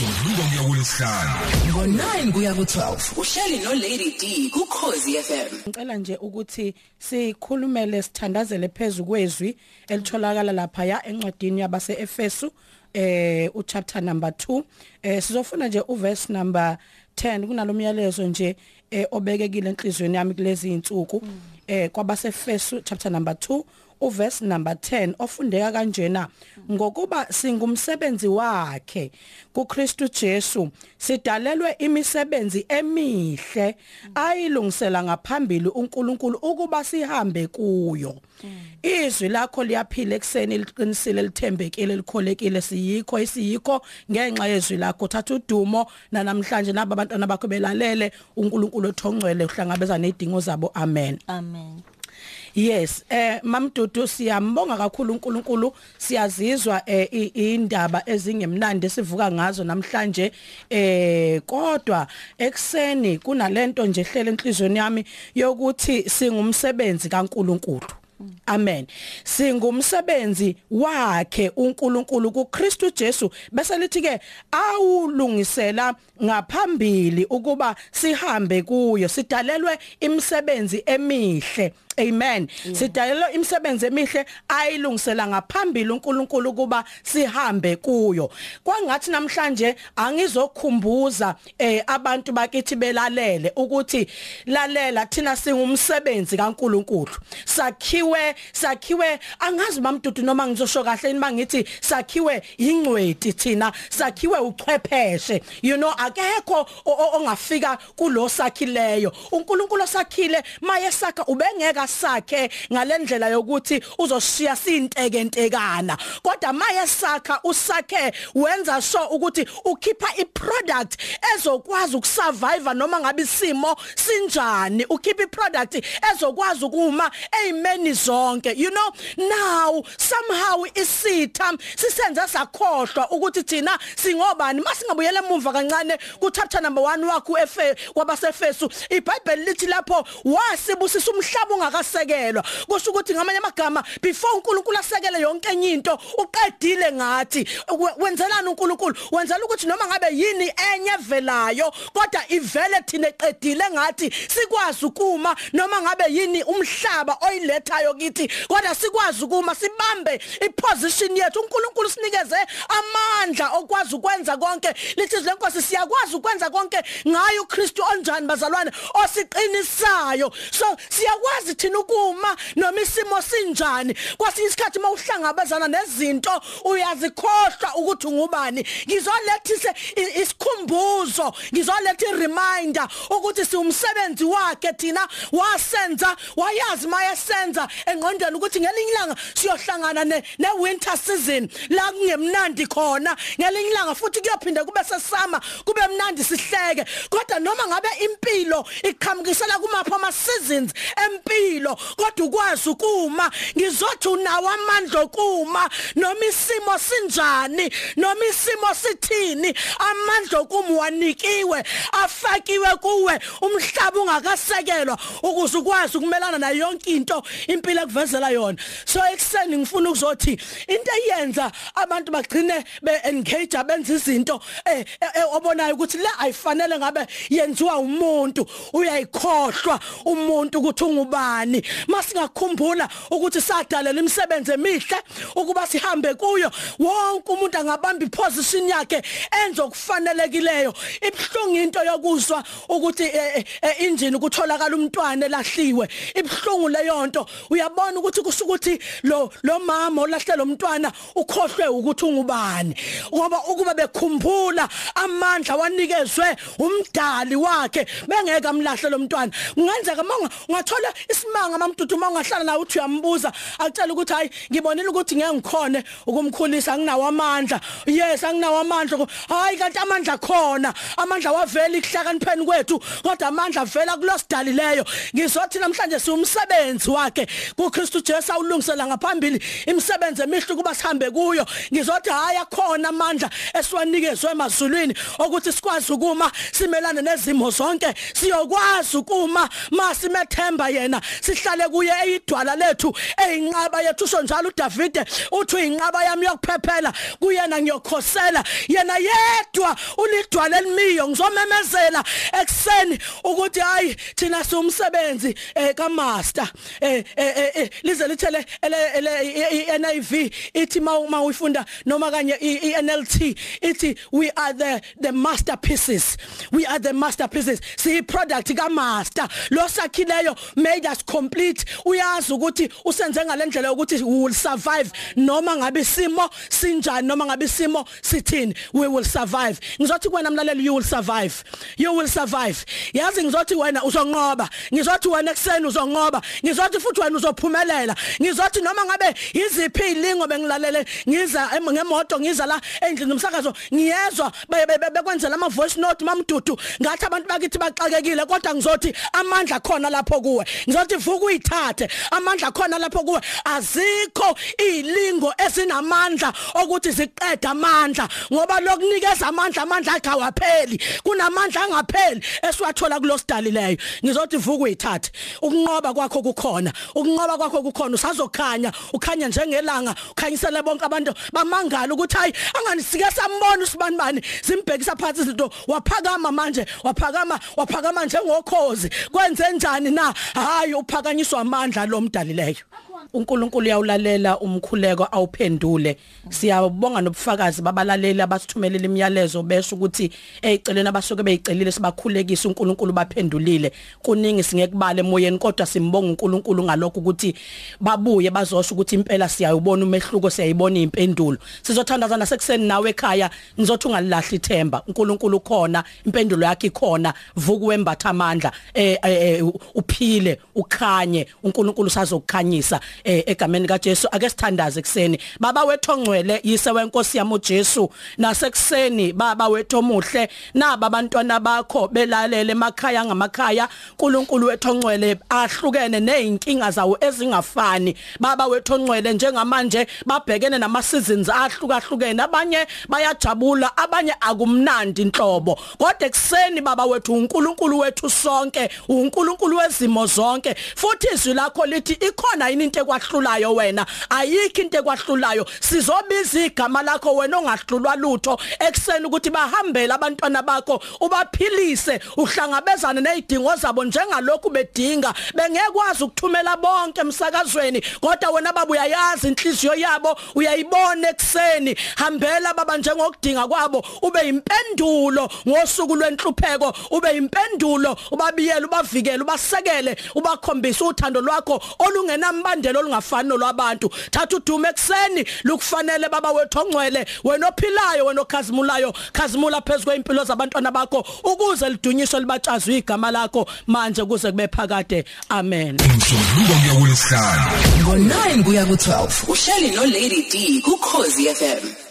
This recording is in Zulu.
umsombuluko kuya kulesihlanu ngo9 kuya ku12 uhleli no Lady D ku Khosi FM ngicela nje ukuthi sikhulumele sithandazele phezulu kwezwi elitholakala lapha ya encwadini yabase Efesu eh u chapter number 2 eh sizofuna nje u verse number 10 kunalomyalezo nje eh obekekile enhlizweni yami kulezi insuku eh kwabase Efesu chapter number 2 uverse number 10 ofundeka kanjena ngokuba singumsebenzi wakhe kuKristu Jesu. Sidalelwe imisebenzi emihle ayilungisela ngaphambili uNkulunkulu ukuba sihambe kuyo. Izwi lakho liyaphila ekseni liqinisile lithembekile likholekile siyikho isiyikho ngenxa yezwi lakho thatha udumo namhlanje laba abantwana bakho belalele uNkulunkulu othongcwele uhlangabeza nedingo zabo. Amen. Amen. Yes eh mamdudu siyambonga kakhulu uNkulunkulu. Siyazizwa eh indaba ezingemnandi esivuka ngazo namhlanje. Eh kodwa ekseni kunalento nje ehlele enhlizweni yami yokuthi singumsebenzi kaNkulunkulu. Amen. Singumsebenzi wakhe uNkulunkulu kuKristu Jesu. Bese lithi ke awulungisela ngaphambili ukuba sihambe kuyo sidalelwe imisebenzi emihle. Amen. Sidalelwe imisebenzi emihle ayilungisela ngaphambili uNkulunkulu kuba sihambe kuyo. Kwangathi namhlanje angizokhumbuza eh abantu bakithi belalele ukuthi lalela thina singumsebenzi kaNkulunkulu. Sakhiwe sakhiwe angazi bamdudu noma ngizosho kahle nima ngithi sakhiwe ingcweti thina sakhiwe uchwepheshe. You know akekho ongafika kulo sakhileyo. uNkulunkulu sakhile maye sakha ubengeka sakhe ngalendlela yokuthi uzoshiya sintekentekana. Kodwa maye sakha usakhe wenza sure ukuthi ukhipha iproduct ezokwazi ukusurvive noma ngabe isimo sinjani. Ukhipha iproduct ezokwazi ukuma ezimeni zonke. You know now somehow isitha sisenza sakhohlwa ukuthi thina singobani. Masingabuyele emuva kancane ku chapter number 1 wakho efe kwabasefesu iBhayibheli lithi lapho wasibusisa umhlaba ungakasekelwa kusho ukuthi ngamanye amagama before uNkulunkulu asekele yonke enye into uqedile ngathi wenzelani uNkulunkulu? Wenzela ukuthi noma ngabe yini enye evelayo kodwa ivele thina eqedile ngathi sikwazi ukuma. Noma ngabe yini umhlaba oyilethayo kithi kodwa sikwazi ukuma sibambe iposition yethu. uNkulunkulu sinikeze amandla okwazi ukwenza konke. Lithi lenkosi siyakwazi ukwenza konke ngayo uKristu onjani bazalwane osiqinisayo. So siyakwazi thina ukuma noma isimo sinjani? Kwasinye isikhathi mawuhlangabezana nezinto uyazikhohlwa ukuthi ungubani. Ngizolethise isikhumbuzo ngizoletha ireminder ukuthi siumsebenzi wakhe thina wasenza wayazi mayesenza engqondweni ukuthi ngelinye ilanga siyohlangana ne winter season la kungemnandi khona. Ngelinye ilanga futhi kuyophinde kube sesama kube mnandi sihleke. Kodwa noma ngabe impilo iqhamukisela kumapha ama seasons empilo kodwa ukwazi ukuma ngizothi unawo amandla okuma. Noma isimo sinjani noma isimo sithini amandla okuma wanikiwe afakiwe kuwe umhlaba ungakasekelwa ukuze ukwazi ukumelana nayo yonke into impilo ekuvezela yona. So ekseni ngifuna ukuzothi into eyenza abantu bagcine be engage abenza izinto eh obonayo ukuthi la ayifanele ngabe yenziwa umuntu uyayikhohlwa umuntu ukuthi ungubani. Masingakhumbula ukuthi sadalela imisebenzi emihle ukuba sihambe kuyo. Wonke umuntu angabamba iposition yakhe enze okufanelekileyo ibhlungu into yokuzwa ukuthi injini kutholakala umntwana elahliwe. Ibhlungu leyo nto. Uyabona ukuthi kusukuthi lo lo mama olahle lo mntwana ukhohlwe ukuthi ungubani? Ngoba ukuba bekhumbula amandla wanikezwe umdali wakhe bengeke amlahle lo mntwana. Kungenzeka manga ungathola isimanga mamdudu mangahlala nawe uthi uyambuza. Akutshela ukuthi hayi ngibonile ukuthi ngeke ngikhone ukumkhulisa nginawo amandla. Yes anginawo amandla. Hayi kanti amandla khona. Amandla wavela ikuhlakanipheni kwethu kodwa amandla vela kulosidalileyo ngizothi namhlanje siumsebenzi wakhe. kuKristu Jesu awulungisela ngaphambili imisebenzi emihle kuba sihambe kuyo. Ngizothi hayi akhona amandla esiwanikezwe emazulwini ukuthi sikwazi ukuma simelane nezimo zonke siyokwazi ukuma masimethemba yena sihlale kuye eyidwala lethu eyinqaba yethu usho njalo uDavide uthi uyinqaba yami yokuphephela kuyena ngiyokhosela. Yena yedwa ulidwala elimiyo ngizomemezela ekseni ukuthi hayi thina siumsebenzi eh kamaster. Eh eh lize lithele NIV ithi ma uyifunda noma kanye iNLT ithi we are the the masterpieces. We are the masterpieces. Si product ka master lo sakhileyo made us complete. Uyazi ukuthi usenze ngalendlela ukuthi we will survive. Noma ngabe isimo sinjani noma ngabe isimo sithini we will survive. Ngizothi kuwena mlaleli you will survive. You will survive. Yazi ngizothi wena uzonqoba. Ngizothi wena ekseni uzonqoba. Ngizothi futhi wena uzophumelela. Ngizothi noma ngabe iziphi ilingo bengilalele ngiza ngemoto ngiza la endlini umsakazo ngiyezwa bekwenzela ama voice note mamdudu. Ngathi abantu bakithi baxakekile kodwa ngizothi amandla khona lapho kuwe. Ngizothi vuka uyithathe amandla khona lapho kuwe. Azikho ilingo esinamandla ukuthi ziqeda amandla ngoba lokunikeza amandla amandla akhe awapheli. Kunamandla angapheli esiwathola kulosidali leyo. Ngizothi vuka uyithathe ukunqoba kwakho kukhona. Ukunqoba kwakho kukhona. Usazokhanya. Ukhanya njengelanga. Ukhanyisele bonke abantu. Bamangala ukuthi hayi anganisike sambona usibani bani? Simbhekisa phansi izinto. Waphakama manje. Waphakama. Waphakama njengokhozi. Kwenze njani na? Hayi uphakanyiswa amandla lomdalileyo uNkulunkulu uyawulalela umkhuleko awuphendule. Siyabonga nobufakazi babalaleli abasithumelela imiyalezo besho ukuthi eyiceleni abasuke beyicelile sibakhulekisa uNkulunkulu baphendulile. Kuningi singekubala emoyeni kodwa simbonga uNkulunkulu ngalokho ukuthi babuye bazosho ukuthi impela siyayibona umehluko siyayibona impendulo sizothandazana sekuseni nawe ekhaya ngizothi ungalilahli ithemba. uNkulunkulu khona impendulo yakhe ikhona vuka wembatha amandla eh uphile ukhanye. uNkulunkulu sazokukhanyisa. eh, egameni kaJesu. Ake sithandaze ekseni baba wethu ongcwele yise wenkosi yami uJesu. Nasekuseni baba wethu omuhle. Naba abantwana bakho belalele emakhaya ngamakhaya. uNkulunkulu wethu ongcwele ahlukene nezinkinga zawo ezingafani. Baba wethu ongcwele njengamanje babhekene nama seasons ahlukahlukene. Abanye bayajabula abanye akumnandi inhlobo kodwa ekseni baba wethu uNkulunkulu wethu sonke uNkulunkulu wezimo zonke. Futhi izwi lakho lithi ikhona yini into ekwahlulayo wena. Ayikho into ekwahlulayo sizobiza igama lakho wena ongahlulwa lutho ekseni ukuthi bahambele abantwana bakho ubaphilise uhlangabezane nezidingo zabo njengalokhu bedinga. Bengekwazi ukuthumela bonke emsakazweni kodwa wena baba uyayazi inhliziyo yabo uyayibona ekseni hambela baba njengokudinga kwabo ube impendulo ngosuku lwenhlupheko ube impendulo ubabiyela ubavikele ubasekele ubakhombisa uthando lwakho olungenambandelo olungafani nolwabantu. Thatha udumo ekseni lukufanele baba wethu ongcwele wena ophilayo wena okhazimulayo khazimula phezulu kweimpilo zabantwana bakho ukuze lidunyiswe libatshazwe igama lakho manje kuze kube phakade. Amen. Umsombuluko kuya kulesihlanu ngo9 kuya ku12 uhleli no Lady D ku Khosi FM